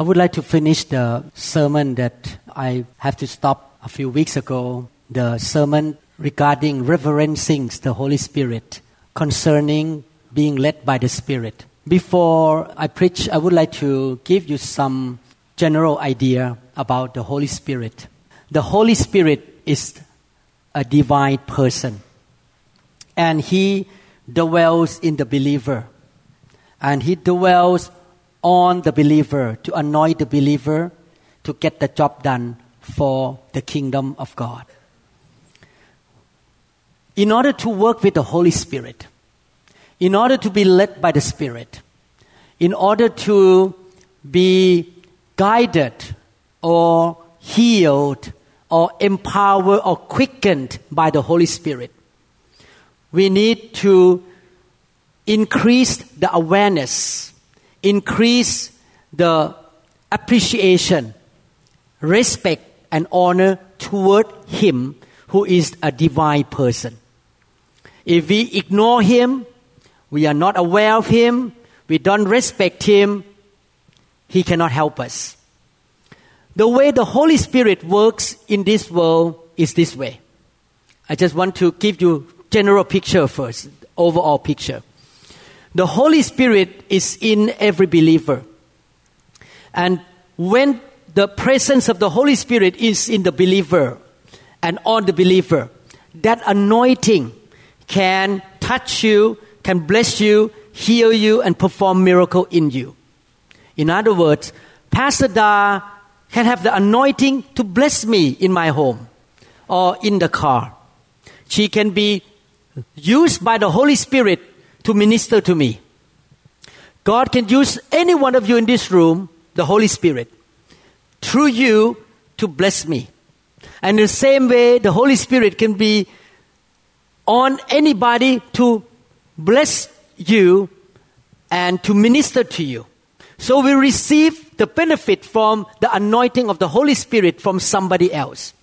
I would like to finish the sermon that I have to stop a few weeks ago. The sermon regarding reverencing the Holy Spirit, concerning being led by the Spirit. Before I preach, I would like to give you some general idea about the Holy Spirit. The Holy Spirit is a divine person, and He dwells in the believer, and He dwells on the believer to anoint the believer to get the job done for the kingdom of God. In order to work with the Holy Spirit, in order to be led by the Spirit, in order to be guided or healed or empowered or quickened by the Holy Spirit, we need to increase the awareness, increase the appreciation, respect, and honor toward Him who is a divine person. If we ignore Him, we are not aware of Him, we don't respect Him, He cannot help us. The way the Holy Spirit works in this world is this way. I just want to give you general picture first, overall picture. The Holy Spirit is in every believer. And when the presence of the Holy Spirit is in the believer and on the believer, that anointing can touch you, can bless you, heal you, and perform miracle in you. In other words, Pastor Da can have the anointing to bless me in my home or in the car. She can be used by the Holy Spirit to minister to me. God can use any one of you in this room, the Holy Spirit, through you to bless me. And the same way, the Holy Spirit can be on anybody to bless you and to minister to you. So we receive the benefit from the anointing of the Holy Spirit from somebody else.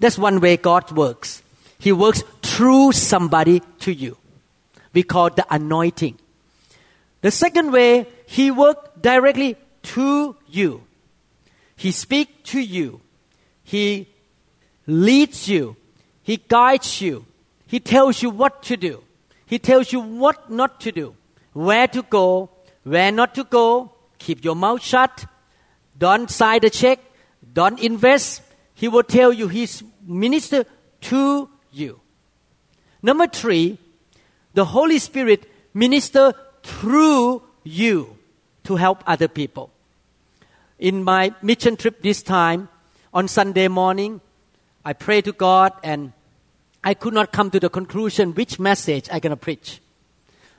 That's one way God works. He works through somebody to you. We call the anointing. The second way, He works directly to you. He speaks to you. He leads you. He guides you. He tells you what to do. He tells you what not to do, where to go, where not to go. Keep your mouth shut. Don't sign the check. Don't invest. He will tell you He's minister to you. Number three, the Holy Spirit minister through you to help other people. In my mission trip this time, on Sunday morning, I prayed to God and I could not come to the conclusion which message I'm going to preach.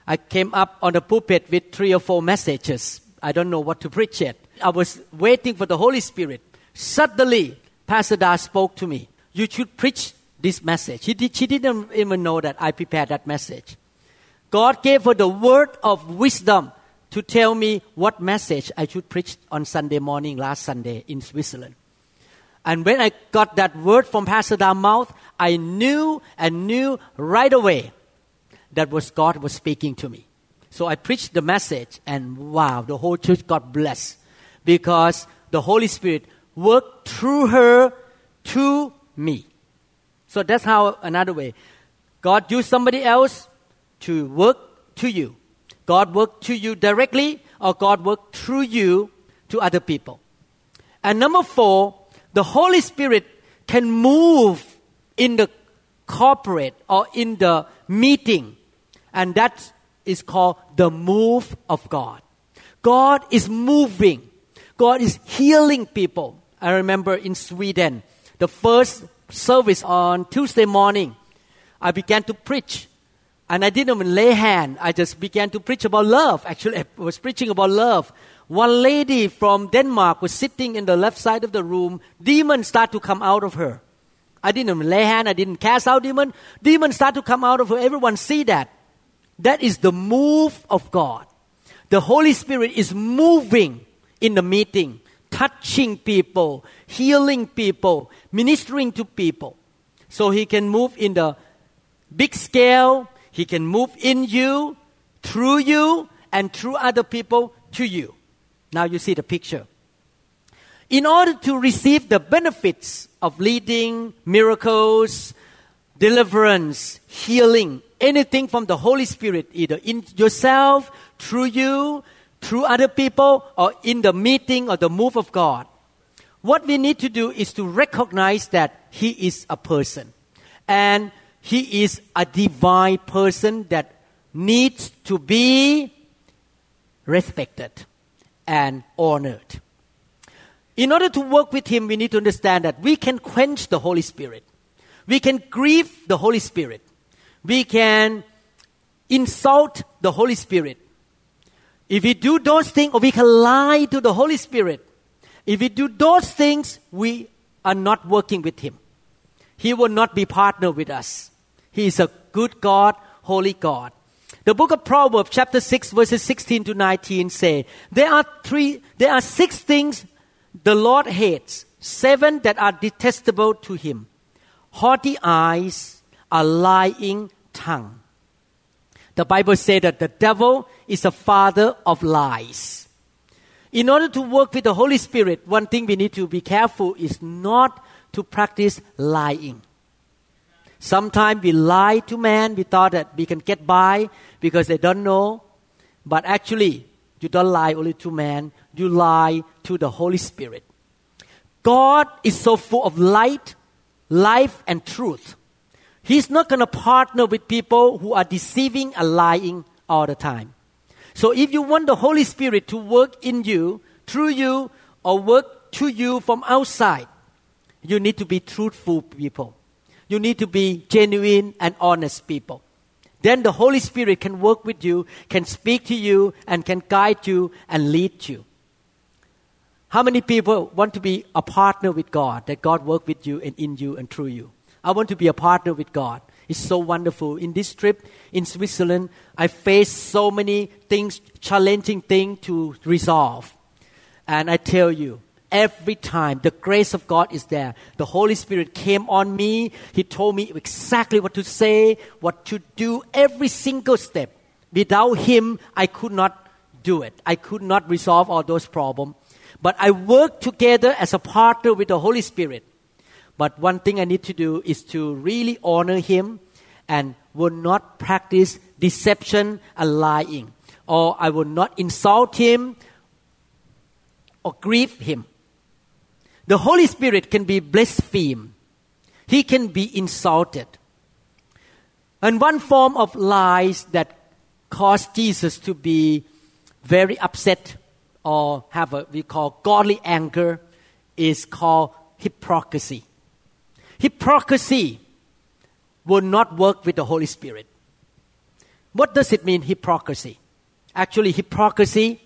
I came up on the pulpit with three or four messages. I don't know what to preach yet. I was waiting for the Holy Spirit. Suddenly, Pastor Da spoke to me. You should preach this message. She, did, she didn't even know that I prepared that message. God gave her the word of wisdom to tell me what message I should preach on Sunday morning last Sunday in Switzerland. And when I got that word from Pastor Da's mouth, I knew and knew right away that was God was speaking to me. So I preached the message, and wow, the whole church got blessed because the Holy Spirit worked through her to me. So that's how another way. God used somebody else to work to you. God worked to you directly, or God worked through you to other people. And number four, the Holy Spirit can move in the corporate or in the meeting, and that is called the move of God. God is moving. God is healing people. I remember in Sweden, the first service on Tuesday morning, I began to preach. And I didn't even lay hand. I just began to preach about love. Actually, I was preaching about love. One lady from Denmark was sitting in the left side of the room. Demons start to come out of her. I didn't even lay hand. I didn't cast out demon. Demons start to come out of her. Everyone see that. That is the move of God. The Holy Spirit is moving in the meeting, touching people, healing people, ministering to people. So He can move in the big scale. He can move in you, through you, and through other people to you. Now you see the picture. In order to receive the benefits of leading, miracles, deliverance, healing, anything from the Holy Spirit, either in yourself, through you, through other people, or in the meeting or the move of God, what we need to do is to recognize that He is a person. And He is a divine person that needs to be respected and honored. In order to work with Him, we need to understand that we can quench the Holy Spirit. We can grieve the Holy Spirit. We can insult the Holy Spirit. If we do those things, or we can lie to the Holy Spirit, if we do those things, we are not working with Him. He will not be partner with us. He is a good God, holy God. The book of Proverbs, chapter 6, verses 16 to 19 say, There are three, there are six things the Lord hates, seven that are detestable to him. Haughty eyes, a lying tongue. The Bible says that the devil is a father of lies. In order to work with the Holy Spirit, one thing we need to be careful is not to practice lying. Sometimes we lie to man, we thought that we can get by because they don't know. But actually, you don't lie only to man, you lie to the Holy Spirit. God is so full of light, life, and truth. He's not going to partner with people who are deceiving and lying all the time. So if you want the Holy Spirit to work in you, through you, or work to you from outside, you need to be truthful people. You need to be genuine and honest people. Then the Holy Spirit can work with you, can speak to you, and can guide you and lead you. How many people want to be a partner with God, that God work with you and in you and through you? I want to be a partner with God. It's so wonderful. In this trip in Switzerland, I faced so many things, challenging things to resolve. And I tell you, every time the grace of God is there. The Holy Spirit came on me. He told me exactly what to say, what to do, every single step. Without Him, I could not do it. I could not resolve all those problems. But I work together as a partner with the Holy Spirit. But one thing I need to do is to really honor Him and will not practice deception and lying. Or I will not insult Him or grieve Him. The Holy Spirit can be blasphemed. He can be insulted. And one form of lies that caused Jesus to be very upset or have what we call godly anger is called hypocrisy. Hypocrisy will not work with the Holy Spirit. What does it mean, hypocrisy? Actually, hypocrisy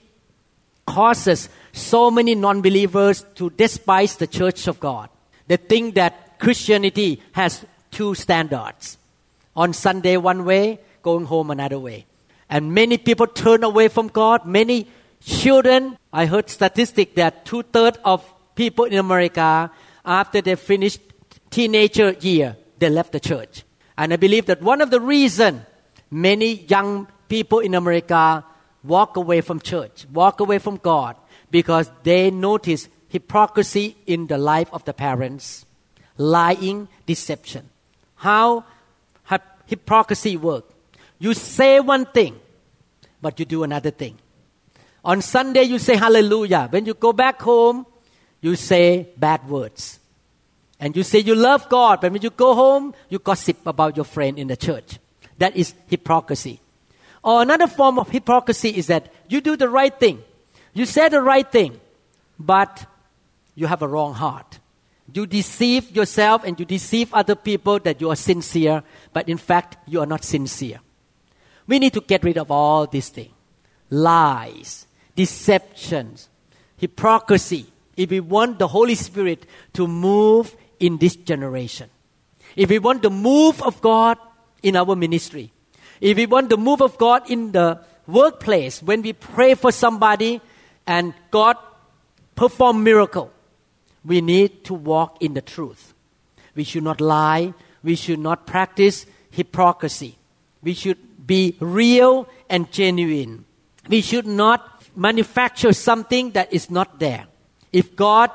causes so many non believers to despise the church of God. They think that Christianity has two standards. On Sunday, one way, going home another way. And many people turn away from God. Many children, I heard statistic that two thirds of people in America, after they finished teenager year, they left the church. And I believe that one of the reason many young people in America walk away from church, walk away from God, because they notice hypocrisy in the life of the parents, lying, deception. How hypocrisy work? You say one thing, but you do another thing. On Sunday, you say hallelujah. When you go back home, you say bad words. And you say you love God, but when you go home, you gossip about your friend in the church. That is hypocrisy. Or another form of hypocrisy is that you do the right thing, you said the right thing, but you have a wrong heart. You deceive yourself and you deceive other people that you are sincere, but in fact, you are not sincere. We need to get rid of all these things lies, deceptions, hypocrisy, if we want the Holy Spirit to move in this generation, if we want the move of God in our ministry, if we want the move of God in the workplace, when we pray for somebody and God perform miracle, we need to walk in the truth. We should not lie. We should not practice hypocrisy. We should be real and genuine. We should not manufacture something that is not there. If God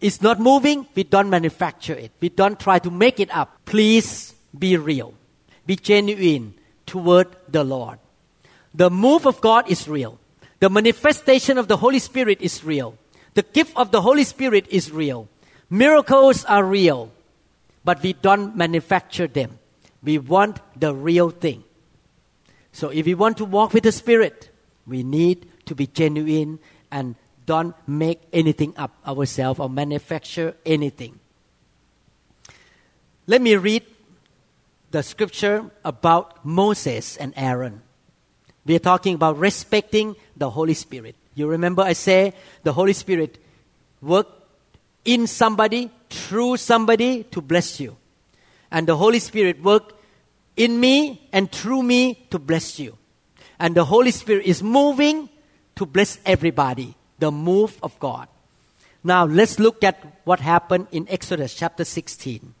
is not moving, we don't manufacture it. We don't try to make it up. Please be real. Be genuine toward the Lord. The move of God is real. The manifestation of the Holy Spirit is real. The gift of the Holy Spirit is real. Miracles are real, but we don't manufacture them. We want the real thing. So if we want to walk with the Spirit, we need to be genuine and don't make anything up ourselves or manufacture anything. Let me read the scripture about Moses and Aaron. We are talking about respecting the Holy Spirit. You remember I say the Holy Spirit work in somebody, through somebody to bless you. And the Holy Spirit work in me and through me to bless you. And the Holy Spirit is moving to bless everybody. The move of God. Now let's look at what happened in Exodus chapter 16.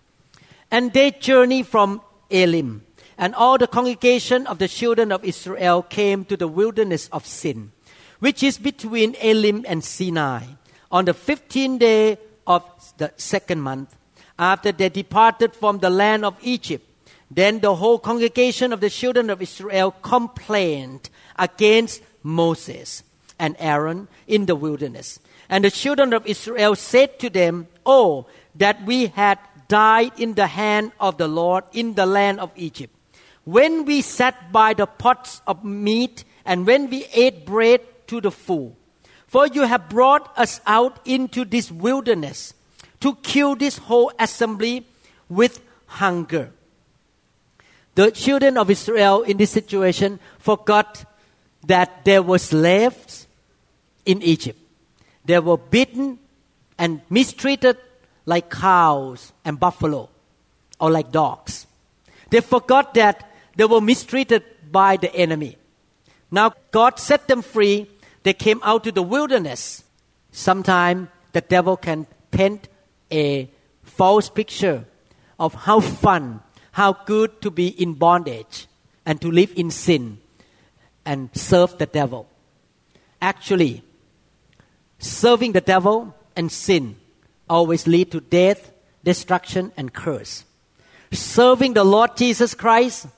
And they journey from Elim, and all the congregation of the children of Israel came to the wilderness of Sin, which is between Elim and Sinai, on the fifteenth day of the second month, after they departed from the land of Egypt. Then the whole congregation of the children of Israel complained against Moses and Aaron in the wilderness. And the children of Israel said to them, Oh, that we had died in the hand of the Lord in the land of Egypt. When we sat by the pots of meat and when we ate bread to the full. For you have brought us out into this wilderness to kill this whole assembly with hunger. The children of Israel in this situation forgot that there were slaves in Egypt. They were beaten and mistreated like cows and buffalo or like dogs. They forgot that they were mistreated by the enemy. Now God set them free. They came out to the wilderness. Sometimes the devil can paint a false picture of how fun how good to be in bondage and to live in sin and serve the devil. Actually, serving the devil and sin always lead to death, destruction, and curse. Serving the Lord Jesus Christ,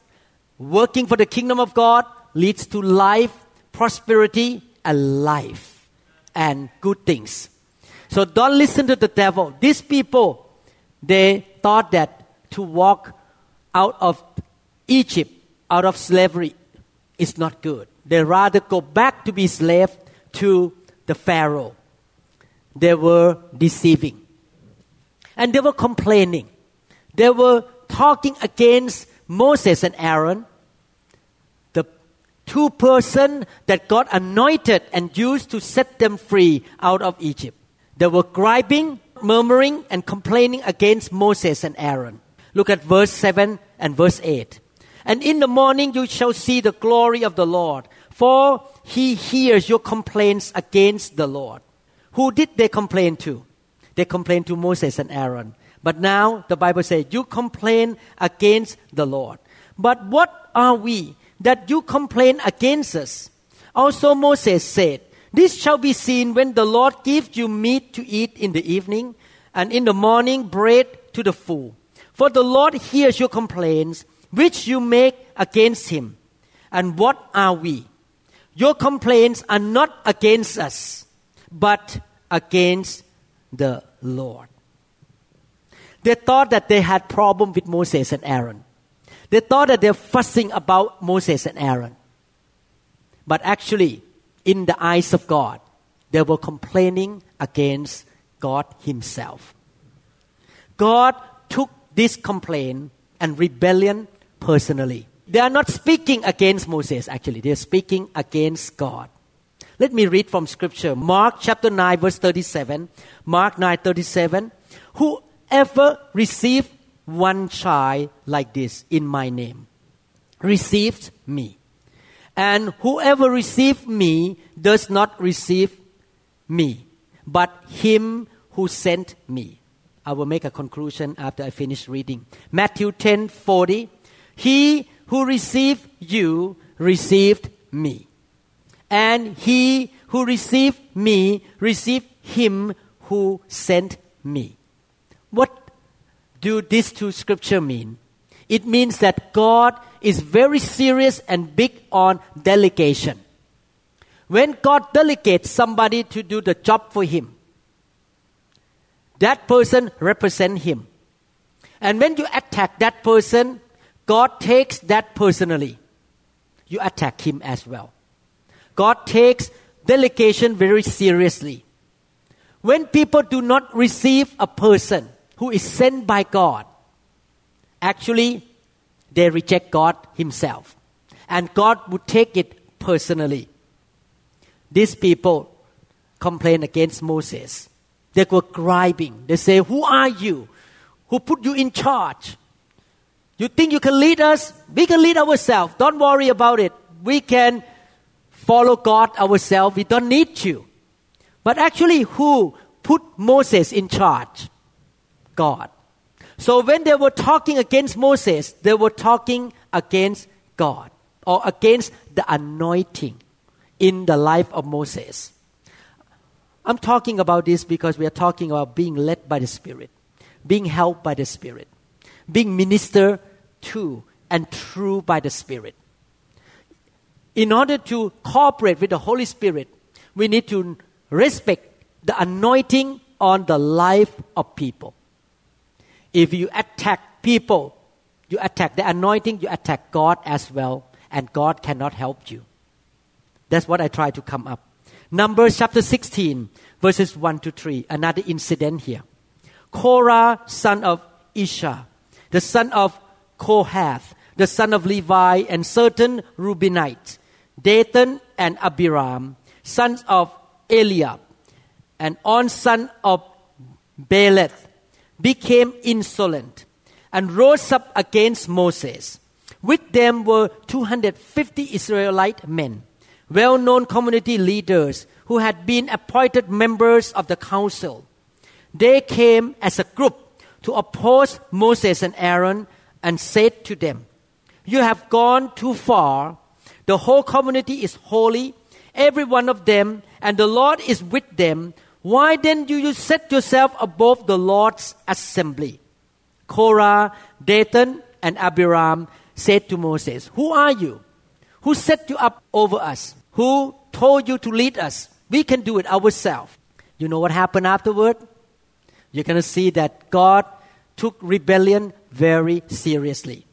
working for the kingdom of God, leads to life, prosperity, and life, and good things. So don't listen to the devil. These people, they thought that to walk out of Egypt, out of slavery, is not good. They rather go back to be slave to the Pharaoh. They were deceiving. And they were complaining. They were talking against Moses and Aaron, two person that God anointed and used to set them free out of Egypt. They were griping, murmuring, and complaining against Moses and Aaron. Look at verse 7 and verse 8. And in the morning you shall see the glory of the Lord, for he hears your complaints against the Lord. Who did they complain to? They complained to Moses and Aaron. But now the Bible says, You complain against the Lord. But what are we that you complain against us? Also Moses said, This shall be seen when the Lord gives you meat to eat in the evening, and in the morning bread to the full. For the Lord hears your complaints, which you make against him. And what are we? Your complaints are not against us, but against the Lord. They thought that they had problem with Moses and Aaron. They thought that they're fussing about Moses and Aaron. But actually, in the eyes of God, they were complaining against God Himself. God took this complaint and rebellion personally. They are not speaking against Moses, actually, they are speaking against God. Let me read from scripture. Mark chapter 9 verse 37. Mark 9:37. Whoever receive one child like this in my name receives me. And whoever receives me does not receive me, but him who sent me. I will make a conclusion after I finish reading. Matthew 10:40. He who received you received me. And he who received me received him who sent me. What do these two scripture mean? It means that God is very serious and big on delegation. When God delegates somebody to do the job for him, that person represents him. And when you attack that person, God takes that personally. You attack him as well. God takes delegation very seriously. When people do not receive a person who is sent by God, actually they reject God Himself. And God would take it personally. These people complain against Moses. They were crying. They say, Who are you? Who put you in charge? You think you can lead us? We can lead ourselves. Don't worry about it. We can follow God ourselves. We don't need you. But actually, who put Moses in charge? God. So when they were talking against Moses, they were talking against God or against the anointing in the life of Moses. I'm talking about this because we are talking about being led by the Spirit, being helped by the Spirit, being ministered to and through by the Spirit. In order to cooperate with the Holy Spirit, we need to respect the anointing on the life of people. If you attack people, you attack the anointing, you attack God as well, and God cannot help you. That's what I try to come up. Numbers chapter 16, verses 1 to 3. Another incident here. Korah, son of Izhar, the son of Kohath, the son of Levi, and certain Reubenites, Dathan and Abiram, sons of Eliab, and On son of Peleth, became insolent and rose up against Moses. With them were 250 Israelite men, well known community leaders who had been appointed members of the council. They came as a group to oppose Moses and Aaron and said to them, You have gone too far. The whole community is holy, every one of them, and the Lord is with them why then do you set yourself above the Lord's assembly? Korah, Dathan, and Abiram said to Moses, Who are you? Who set you up over us? Who told you to lead us? We can do it ourselves. You know what happened afterward? You're going to see that God took rebellion very seriously.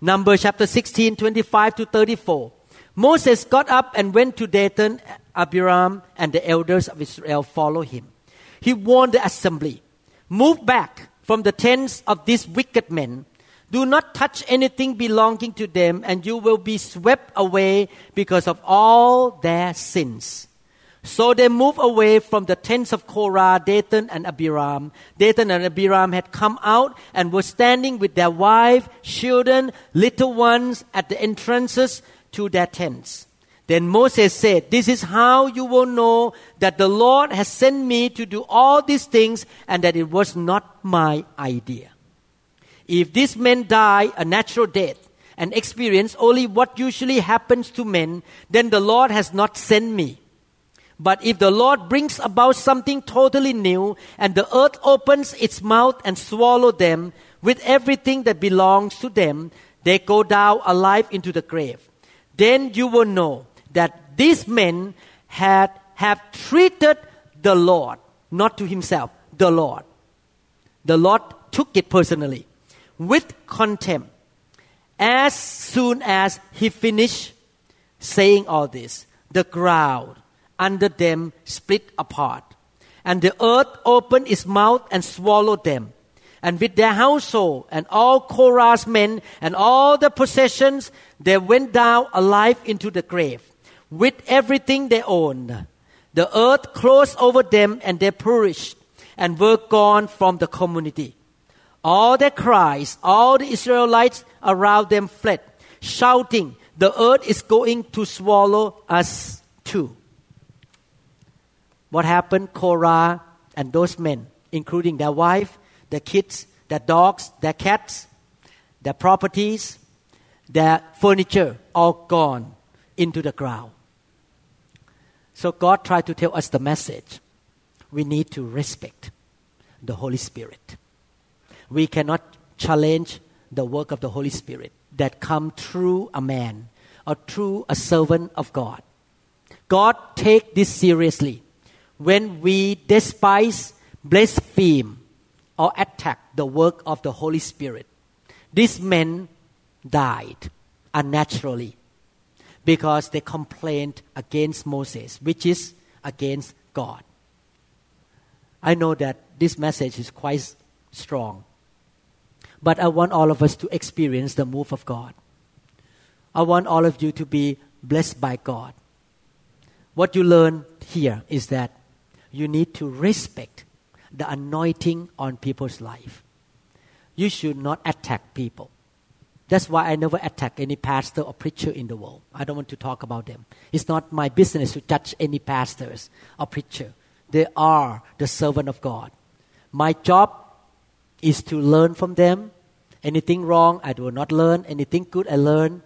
Number chapter 16, 25 to 34. Moses got up and went to Dathan Abiram and the elders of Israel follow him. He warned the assembly Move back from the tents of these wicked men. Do not touch anything belonging to them, and you will be swept away because of all their sins. So they moved away from the tents of Korah, Dathan, and Abiram. Dathan and Abiram had come out and were standing with their wife, children, little ones at the entrances to their tents. Then Moses said, This is how you will know that the Lord has sent me to do all these things and that it was not my idea. If these men die a natural death and experience only what usually happens to men, then the Lord has not sent me. But if the Lord brings about something totally new and the earth opens its mouth and swallow them with everything that belongs to them, they go down alive into the grave. Then you will know that these men had have treated the Lord, not to himself, the Lord. The Lord took it personally with contempt. As soon as he finished saying all this, the ground under them split apart, and the earth opened its mouth and swallowed them. And with their household and all Korah's men and all the possessions, they went down alive into the grave with everything they owned. The earth closed over them and they perished and were gone from the community. All their cries, all the Israelites around them fled, shouting, The earth is going to swallow us too. What happened? Korah and those men, including their wife, their kids, their dogs, their cats, their properties, their furniture, all gone into the ground. So God tried to tell us the message. We need to respect the Holy Spirit. We cannot challenge the work of the Holy Spirit that come through a man or through a servant of God. God take this seriously. When we despise, blaspheme, or attack the work of the Holy Spirit, these men died unnaturally because they complained against Moses, which is against God. I know that this message is quite strong, but I want all of us to experience the move of God. I want all of you to be blessed by God. What you learn here is that you need to respect the anointing on people's life. You should not attack people. That's why I never attack any pastor or preacher in the world. I don't want to talk about them. It's not my business to judge any pastors or preacher. They are the servant of God. My job is to learn from them. Anything wrong, I do not learn. Anything good, I learn.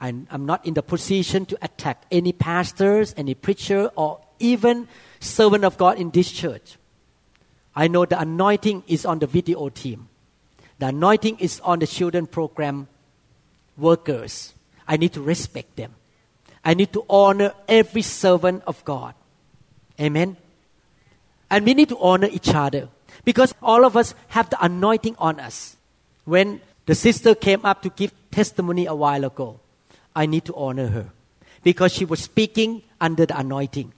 I'm, I'm not in the position to attack any pastors, any preacher, or even servant of God in this church. I know the anointing is on the video team. The anointing is on the children program workers. I need to respect them. I need to honor every servant of God. Amen. And we need to honor each other because all of us have the anointing on us. When the sister came up to give testimony a while ago, I need to honor her because she was speaking under the anointing.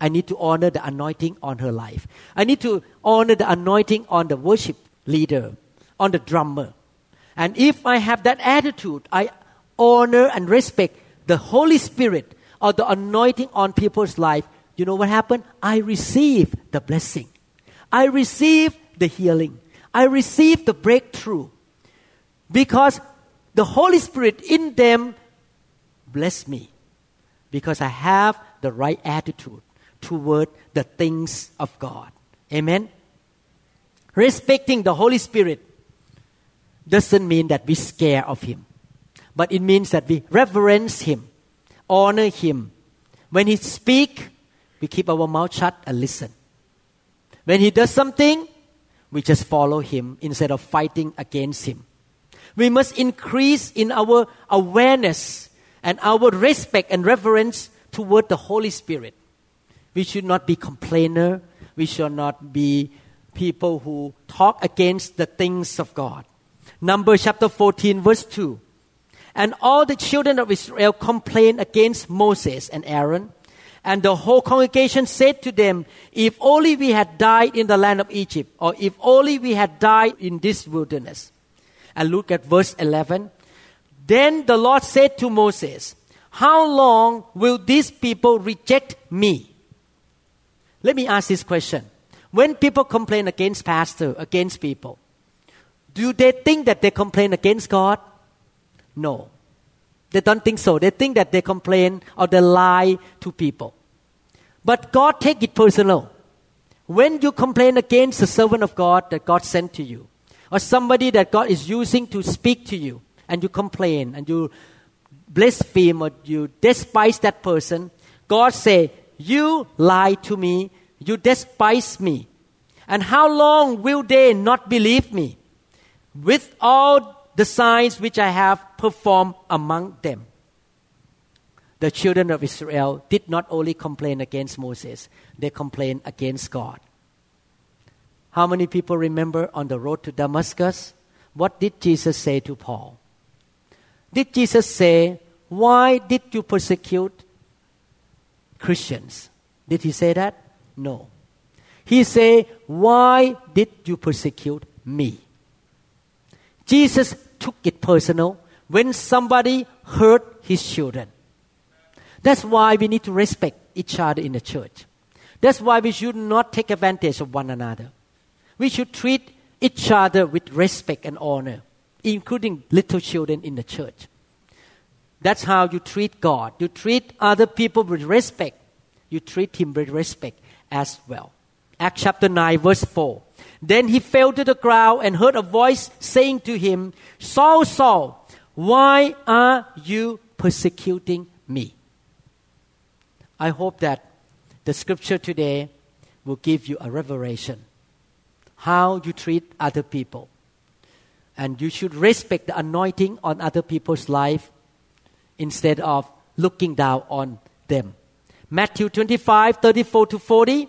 I need to honor the anointing on her life. I need to honor the anointing on the worship leader on the drummer. And if I have that attitude, I honor and respect the Holy Spirit or the anointing on people's life. You know what happened? I receive the blessing. I receive the healing. I receive the breakthrough. Because the Holy Spirit in them bless me. Because I have the right attitude toward the things of God. Amen. Respecting the Holy Spirit doesn't mean that we scare of him, but it means that we reverence him, honor him. When he speak, we keep our mouth shut and listen. When he does something, we just follow him instead of fighting against him. We must increase in our awareness and our respect and reverence toward the Holy Spirit. We should not be complainer. We should not be people who talk against the things of God. Numbers chapter 14, verse 2. And all the children of Israel complained against Moses and Aaron. And the whole congregation said to them, If only we had died in the land of Egypt, or if only we had died in this wilderness. And look at verse 11. Then the Lord said to Moses, How long will these people reject me? Let me ask this question. When people complain against pastor, against people, do they think that they complain against God? No. They don't think so. They think that they complain or they lie to people. But God take it personal. When you complain against the servant of God that God sent to you, or somebody that God is using to speak to you, and you complain and you blaspheme or you despise that person, God say, "You lie to me. You despise me. And how long will they not believe me?" With all the signs which I have performed among them. The children of Israel did not only complain against Moses, they complained against God. How many people remember on the road to Damascus? What did Jesus say to Paul? Did Jesus say, Why did you persecute Christians? Did he say that? No. He said, Why did you persecute me? Jesus took it personal when somebody hurt his children. That's why we need to respect each other in the church. That's why we should not take advantage of one another. We should treat each other with respect and honor, including little children in the church. That's how you treat God. You treat other people with respect. You treat Him with respect as well. Acts chapter 9, verse 4. Then he fell to the ground and heard a voice saying to him, Saul, Saul, why are you persecuting me? I hope that the scripture today will give you a revelation how you treat other people. And you should respect the anointing on other people's life instead of looking down on them. Matthew 25, 34 to 40.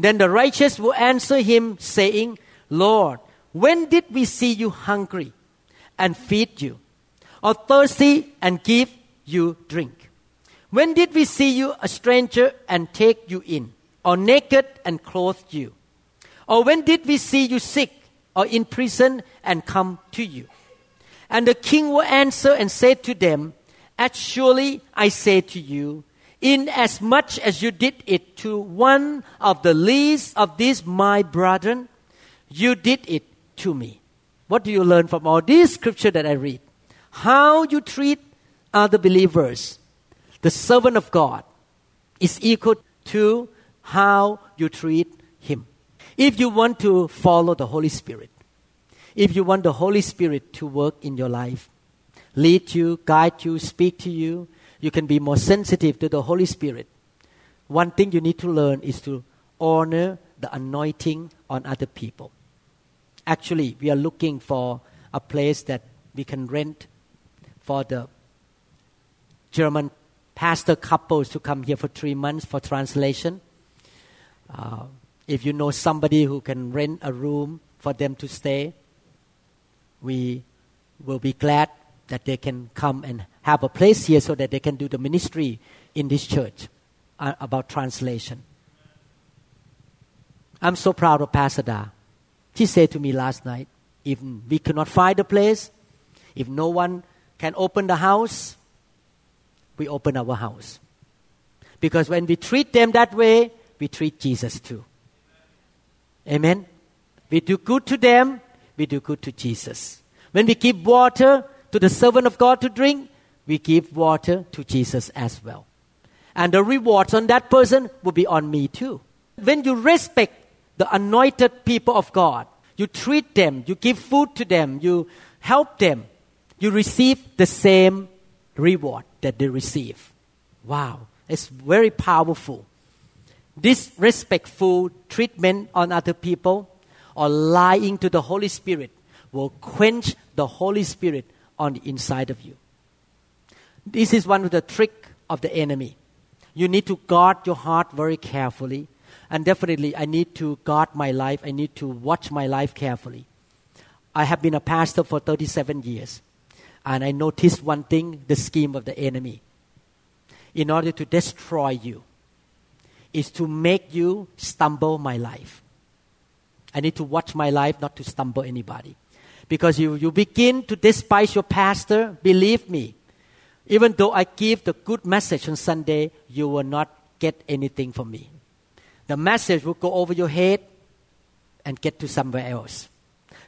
Then the righteous will answer him, saying, Lord, when did we see you hungry and feed you, or thirsty and give you drink? When did we see you a stranger and take you in, or naked and clothe you? Or when did we see you sick or in prison and come to you? And the king will answer and say to them, Actually, I say to you, inasmuch as much as you did it to one of the least of these my brethren, you did it to me. What do you learn from all this scripture that I read? How you treat other believers, the servant of God, is equal to how you treat him. If you want to follow the Holy Spirit, if you want the Holy Spirit to work in your life, lead you, guide you, speak to you, you can be more sensitive to the Holy Spirit. One thing you need to learn is to honor the anointing on other people. Actually, we are looking for a place that we can rent for the German pastor couples to come here for three months for translation. Uh, if you know somebody who can rent a room for them to stay, we will be glad that they can come and have a place here so that they can do the ministry in this church uh, about translation. I'm so proud of Pastor Da. She said to me last night, if we cannot find a place, if no one can open the house, we open our house. Because when we treat them that way, we treat Jesus too. Amen. We do good to them, we do good to Jesus. When we give water to the servant of God to drink, we give water to Jesus as well. And the rewards on that person will be on me too. When you respect the anointed people of God, you treat them, you give food to them, you help them, you receive the same reward that they receive. Wow, it's very powerful. This respectful treatment on other people or lying to the Holy Spirit will quench the Holy Spirit on the inside of you. This is one of the trick of the enemy. You need to guard your heart very carefully. And definitely, I need to guard my life. I need to watch my life carefully. I have been a pastor for 37 years. And I noticed one thing the scheme of the enemy. In order to destroy you, is to make you stumble my life. I need to watch my life not to stumble anybody. Because you, you begin to despise your pastor, believe me, even though I give the good message on Sunday, you will not get anything from me. The message will go over your head and get to somewhere else.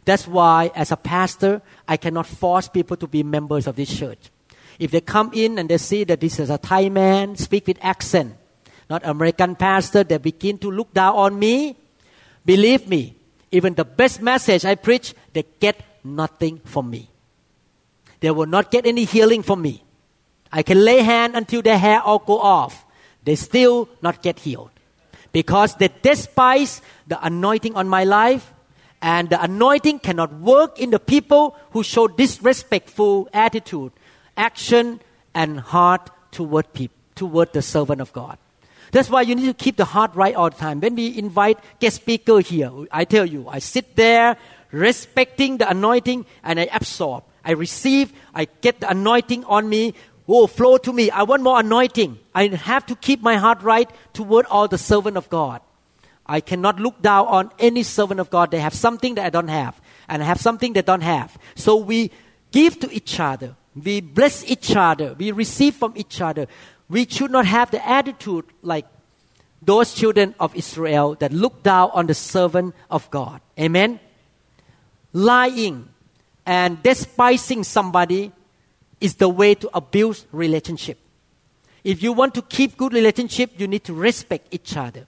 That's why, as a pastor, I cannot force people to be members of this church. If they come in and they see that this is a Thai man, speak with accent, not American pastor, they begin to look down on me. Believe me, even the best message I preach, they get nothing from me. They will not get any healing from me. I can lay hand until their hair all go off. They still not get healed. Because they despise the anointing on my life and the anointing cannot work in the people who show disrespectful attitude, action, and heart toward people, toward the servant of God. That's why you need to keep the heart right all the time. When we invite guest speaker here, I tell you, I sit there respecting the anointing and I absorb. I receive, I get the anointing on me. Oh, flow to me. I want more anointing. I have to keep my heart right toward all the servant of God. I cannot look down on any servant of God. They have something that I don't have, and I have something they don't have. So we give to each other. We bless each other. We receive from each other. We should not have the attitude like those children of Israel that look down on the servant of God. Amen. Lying and despising somebody is the way to abuse relationship. If you want to keep good relationship, you need to respect each other.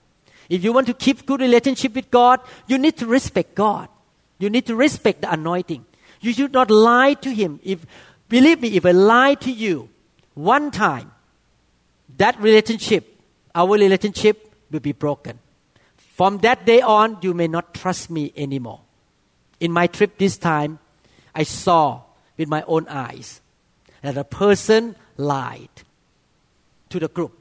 If you want to keep good relationship with God, you need to respect God. You need to respect the anointing. You should not lie to him. If believe me, if I lie to you one time, that relationship, our relationship will be broken. From that day on, you may not trust me anymore. In my trip this time, I saw with my own eyes that a person lied to the group.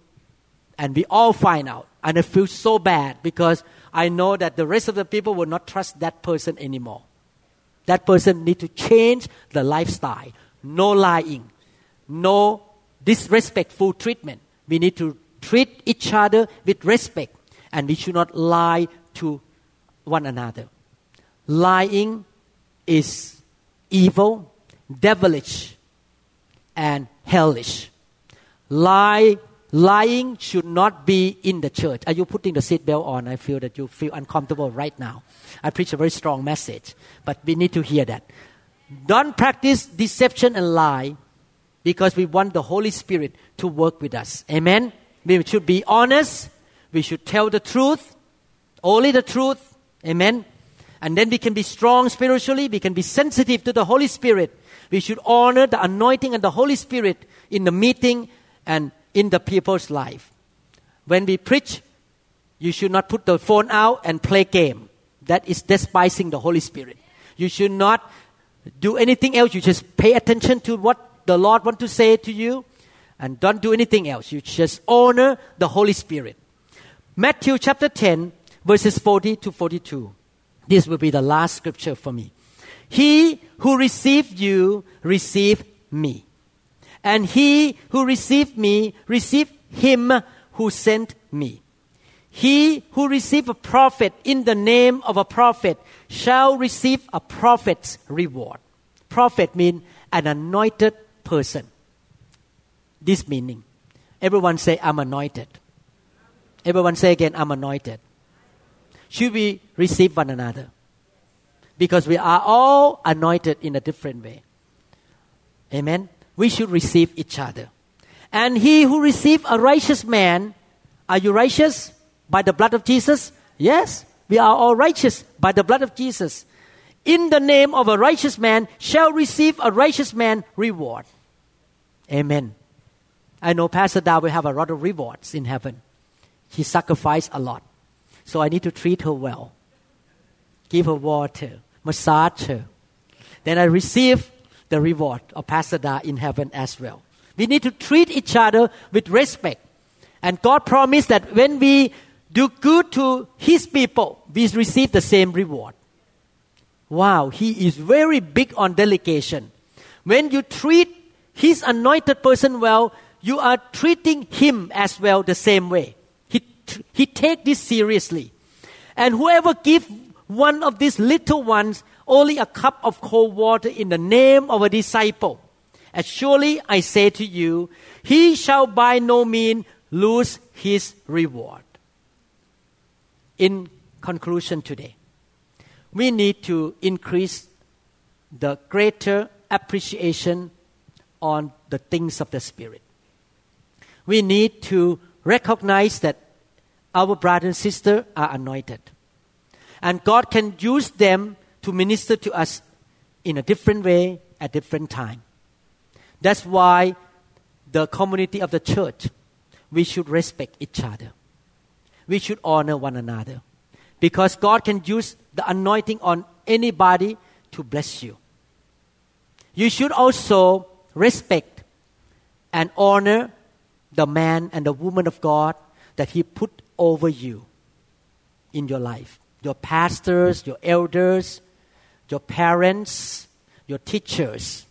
And we all find out. And I feel so bad because I know that the rest of the people will not trust that person anymore. That person need to change the lifestyle. No lying. No disrespectful treatment. We need to treat each other with respect. And we should not lie to one another. Lying is evil, devilish, and hellish. Lie, lying should not be in the church. Are you putting the seatbelt on? I feel that you feel uncomfortable right now. I preach a very strong message, but we need to hear that. Don't practice deception and lie because we want the Holy Spirit to work with us. Amen. We should be honest. We should tell the truth, only the truth. Amen. And then we can be strong spiritually. We can be sensitive to the Holy Spirit. We should honor the anointing and the Holy Spirit in the meeting and in the people's life. When we preach, you should not put the phone out and play game. That is despising the Holy Spirit. You should not do anything else. You just pay attention to what the Lord wants to say to you and don't do anything else. You just honor the Holy Spirit. Matthew chapter 10, verses 40 to 42. This will be the last scripture for me. He who received you received me. And he who received me received him who sent me. He who received a prophet in the name of a prophet shall receive a prophet's reward. Prophet means an anointed person. This meaning. Everyone say, I'm anointed. Everyone say again, I'm anointed should we receive one another? Because we are all anointed in a different way. Amen. We should receive each other. And he who receives a righteous man, are you righteous by the blood of Jesus? Yes, we are all righteous by the blood of Jesus. In the name of a righteous man shall receive a righteous man reward. Amen. I know Pastor Dow will have a lot of rewards in heaven. He sacrificed a lot. So I need to treat her well, give her water, massage her. Then I receive the reward of Pastor Da in heaven as well. We need to treat each other with respect. And God promised that when we do good to His people, we receive the same reward. Wow, He is very big on delegation. When you treat His anointed person well, you are treating Him as well the same way he take this seriously. And whoever give one of these little ones only a cup of cold water in the name of a disciple, as surely I say to you, he shall by no means lose his reward. In conclusion today, we need to increase the greater appreciation on the things of the Spirit. We need to recognize that our brother and sister are anointed. And God can use them to minister to us in a different way at different time. That's why the community of the church, we should respect each other. We should honor one another. Because God can use the anointing on anybody to bless you. You should also respect and honor the man and the woman of God that He put over you in your life. Your pastors, your elders, your parents, your teachers,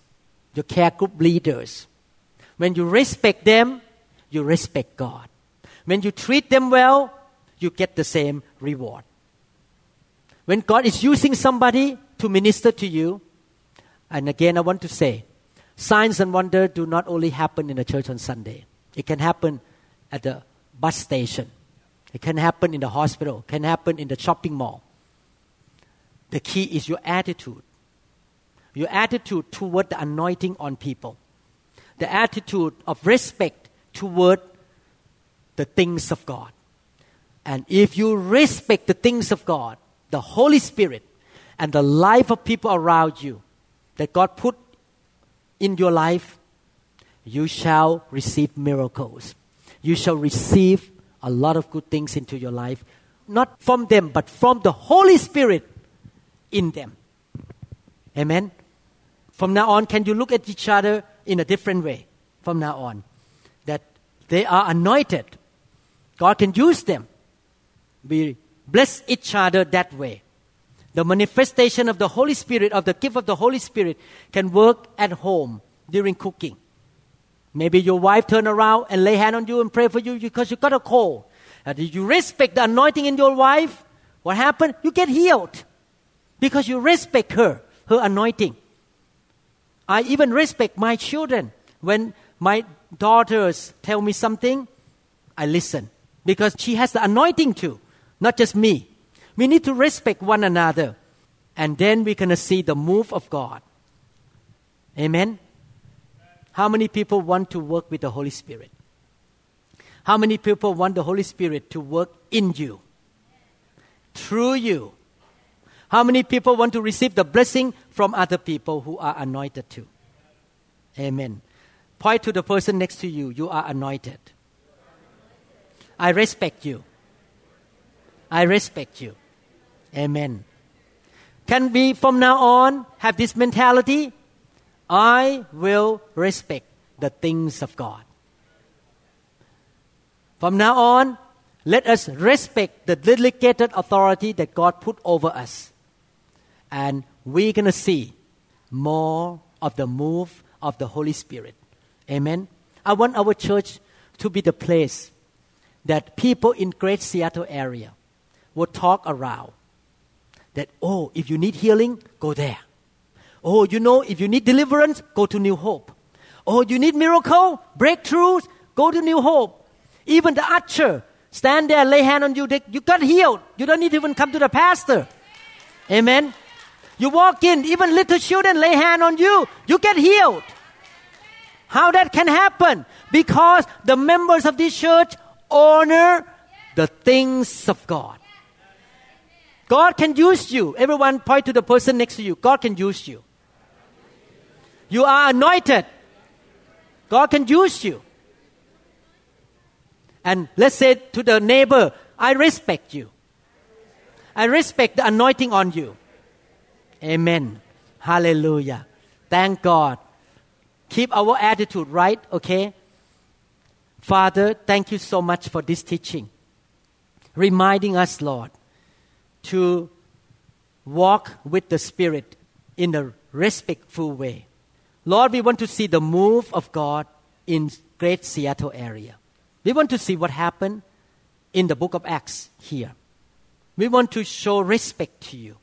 your care group leaders. When you respect them, you respect God. When you treat them well, you get the same reward. When God is using somebody to minister to you, and again I want to say, signs and wonders do not only happen in the church on Sunday. It can happen at the bus station. It can happen in the hospital. It can happen in the shopping mall. The key is your attitude. Your attitude toward the anointing on people. The attitude of respect toward the things of God. And if you respect the things of God, the Holy Spirit, and the life of people around you that God put in your life, you shall receive miracles. You shall receive a lot of good things into your life, not from them, but from the Holy Spirit in them. Amen. From now on, can you look at each other in a different way? From now on, that they are anointed. God can use them. We bless each other that way. The manifestation of the Holy Spirit, of the gift of the Holy Spirit, can work at home during cooking. Maybe your wife turn around and lay hand on you and pray for you because you got a cold. Uh, and you respect the anointing in your wife, what happened? You get healed because you respect her, her anointing. I even respect my children. When my daughters tell me something, I listen because she has the anointing too, not just me. We need to respect one another. And then we're going to see the move of God. Amen. How many people want to work with the Holy Spirit? How many people want the Holy Spirit to work in you, through you? How many people want to receive the blessing from other people who are anointed too? Amen. Point to the person next to you. You are anointed. I respect you. I respect you. Amen. Can we from now on have this mentality? I will respect the things of God. From now on, let us respect the delegated authority that God put over us. And we're going to see more of the move of the Holy Spirit. Amen. I want our church to be the place that people in Great Seattle area will talk around that, oh, if you need healing, go there. Oh, you know, if you need deliverance, go to New Hope. Oh, you need miracle, breakthroughs, go to New Hope. Even the usher, stand there, lay hand on you, they, you got healed. You don't need to even come to the pastor. Amen. You walk in, even little children lay hand on you, you get healed. How that can happen? Because the members of this church honor the things of God. God can use you. Everyone point to the person next to you. God can use you. You are anointed. God can use you. And let's say to the neighbor, I respect you. I respect the anointing on you. Amen. Hallelujah. Thank God. Keep our attitude right, okay? Father, thank you so much for this teaching. Reminding us, Lord, to walk with the Spirit in a respectful way. Lord, we want to see the move of God in Great Seattle area. We want to see what happened in the book of Acts here. We want to show respect to you.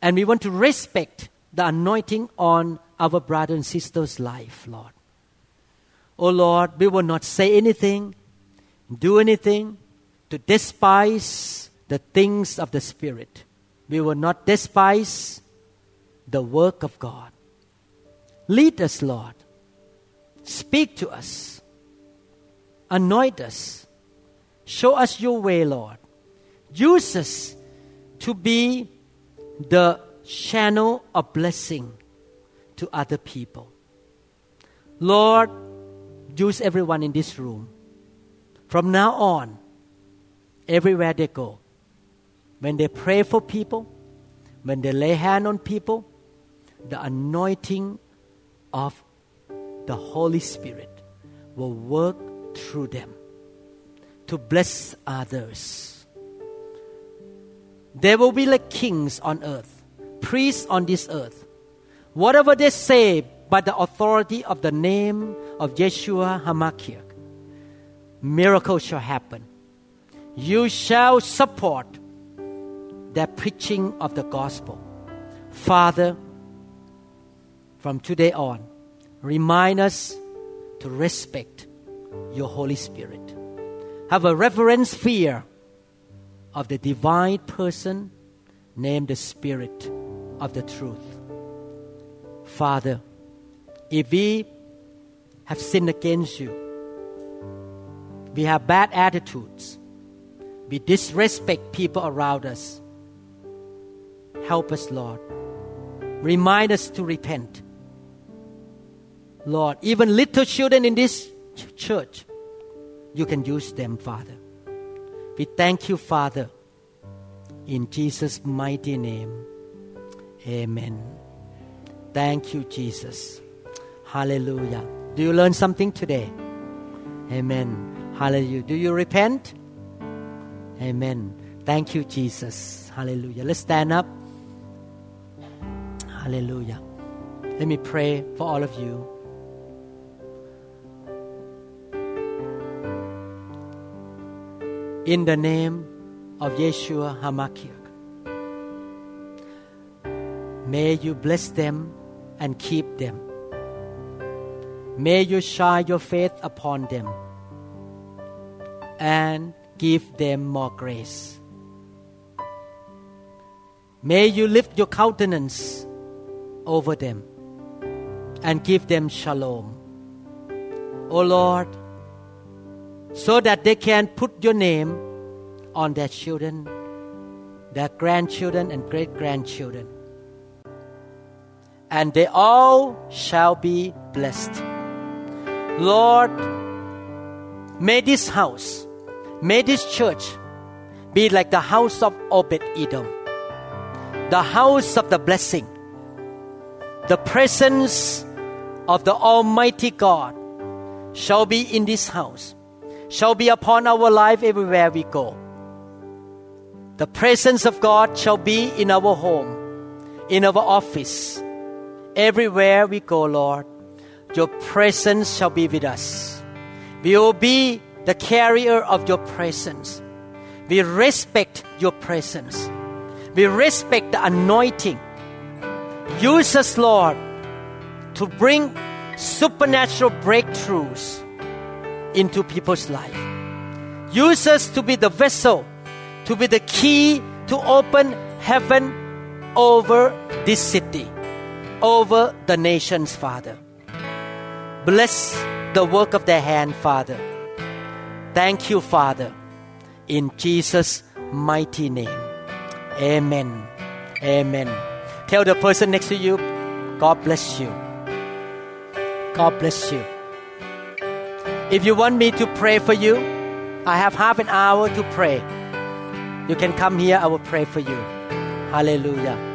And we want to respect the anointing on our brother and sister's life, Lord. Oh Lord, we will not say anything, do anything to despise the things of the Spirit. We will not despise the work of God. Lead us, Lord. Speak to us. Anoint us. Show us your way, Lord. Use us to be the channel of blessing to other people. Lord, use everyone in this room. From now on, everywhere they go, when they pray for people, when they lay hand on people, the anointing of the Holy Spirit will work through them to bless others. They will be like kings on earth, priests on this earth. Whatever they say by the authority of the name of Yeshua HaMashiach, miracles shall happen. You shall support the preaching of the gospel. Father, from today on, remind us to respect your Holy Spirit. Have a reverence fear of the divine person named the Spirit of the truth. Father, if we have sinned against you, we have bad attitudes, we disrespect people around us, help us, Lord. Remind us to repent. Lord, even little children in this ch- church, you can use them, Father. We thank you, Father, in Jesus' mighty name. Amen. Thank you, Jesus. Hallelujah. Do you learn something today? Amen. Hallelujah. Do you repent? Amen. Thank you, Jesus. Hallelujah. Let's stand up. Hallelujah. Let me pray for all of you. In the name of Yeshua HaMashiach, may you bless them and keep them. May you shine your faith upon them and give them more grace. May you lift your countenance over them and give them shalom. O Lord, so that they can put your name on their children, their grandchildren, and great grandchildren. And they all shall be blessed. Lord, may this house, may this church be like the house of Obed Edom, the house of the blessing, the presence of the Almighty God shall be in this house, shall be upon our life everywhere we go. The presence of God shall be in our home, in our office, everywhere we go, Lord. Your presence shall be with us. We will be the carrier of your presence. We respect your presence. We respect the anointing. Use us, Lord, to bring supernatural breakthroughs into people's life. Use us to be the vessel, to be the key to open heaven over this city, over the nations, Father. Bless the work of their hand, Father. Thank you, Father. In Jesus' mighty name. Amen. Amen. Tell the person next to you, God bless you. God bless you. If you want me to pray for you, I have half an hour to pray. You can come here, I will pray for you. Hallelujah.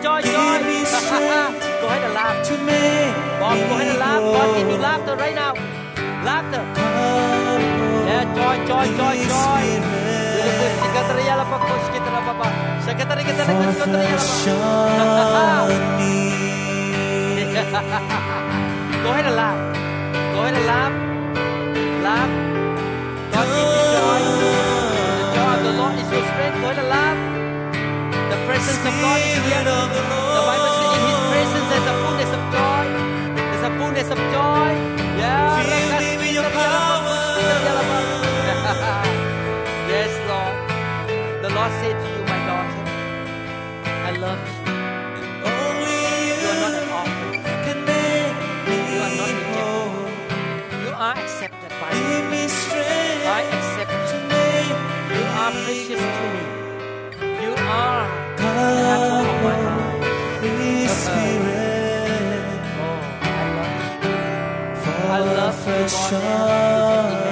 Joy. me strength. go ahead and laugh. To make Bob, go ahead and laugh. God, give you laughter right now. Laughter. Yeah, joy, joy, joy, joy. Sekretariat apa kos kita lah papa. Sekretariat kita apa. me. Go ahead and laugh. Go ahead and laugh. Laugh. God give you joy. The joy of the Lord is your strength. Go ahead and laugh. The presence of God is here. The The Bible says in His presence there's a fullness of joy. There's a fullness of joy. Yeah. Fill me with your power. yes, Lord. The Lord said to you, my daughter, I love you. Only You are not an orphan. can make me You are not rejected. You are accepted by me. Give me strength I accept you. You are precious to me. You are Spirit. Oh, I love you. I love you,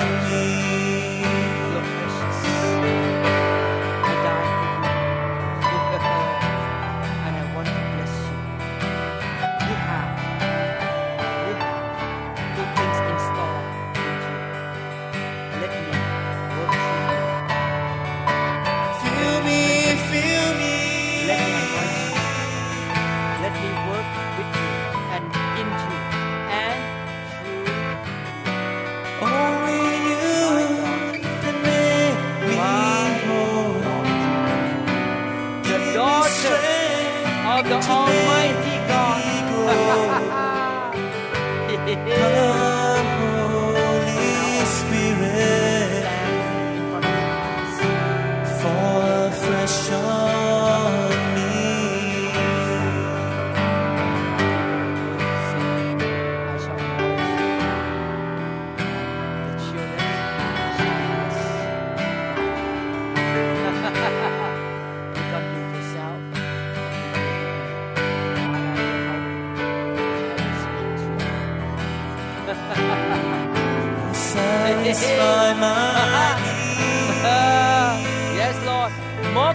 Satisfy my yes, Lord. More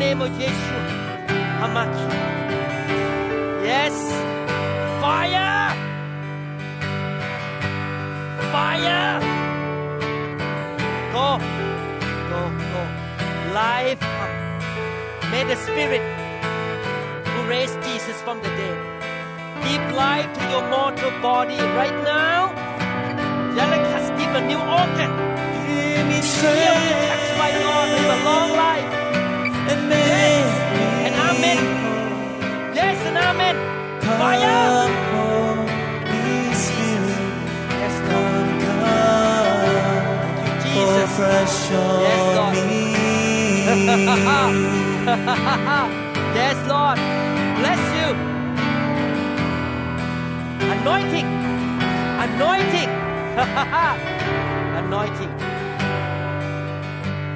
name of Yeshua. Much? Yes. Fire! Fire! Go. Go, go. Life. May the Spirit who raised Jesus from the dead give life to your mortal body right now. Yalek has given new organ. Give me Heal, touched by God with a fresh on Yes, Lord. me. yes, Lord. Bless you. Anointing. Anointing. Anointing.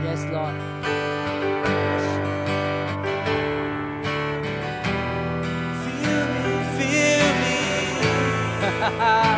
Yes, Lord. high.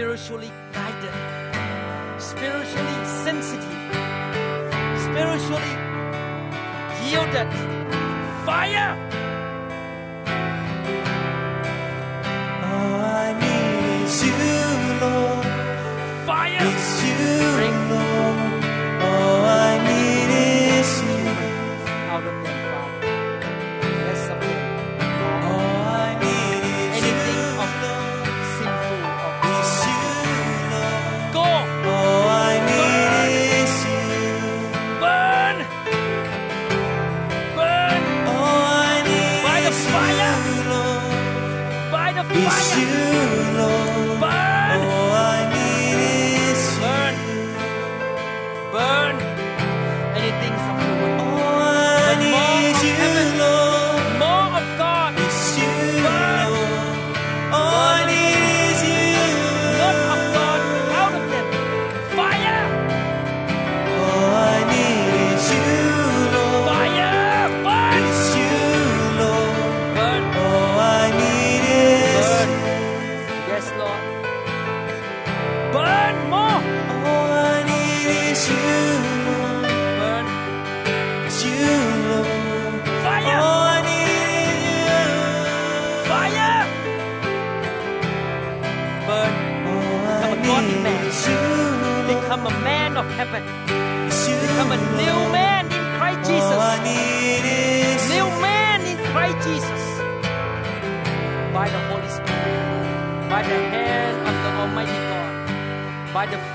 spiritually guided, spiritually sensitive, spiritually yielded. Fire! All I need is you, Lord. Fire! It's you, Bring Lord.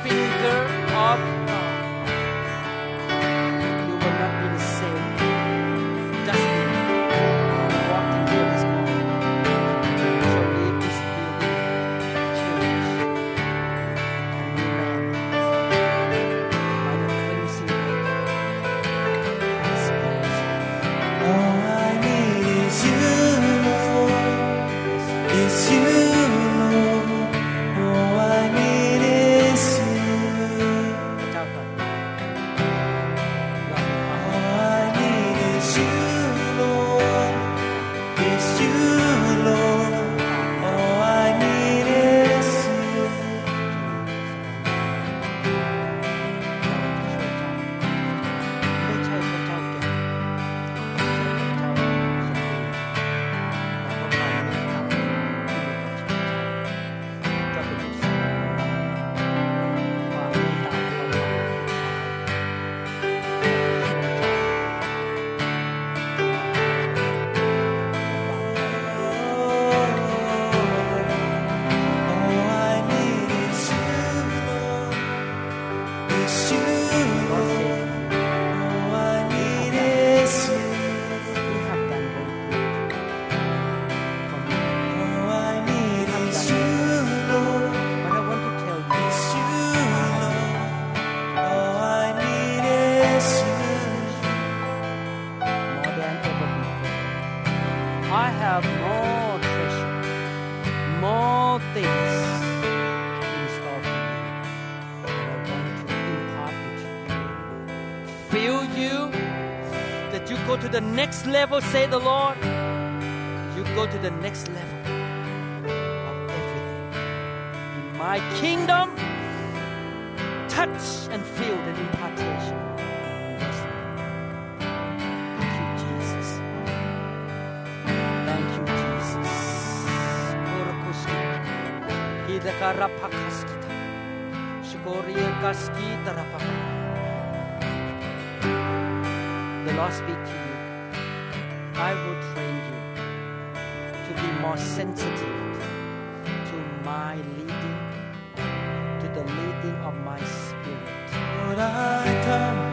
speaker. level, say the Lord, you go to the next level of everything. In my kingdom, touch and feel the impartation. Thank you, Jesus. Thank you, Jesus. The Lord speak. more sensitive to my leading, to the leading of my spirit. I come.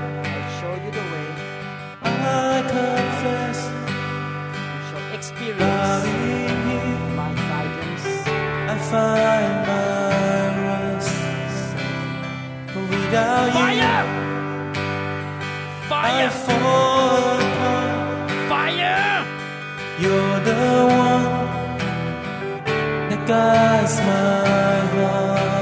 my God.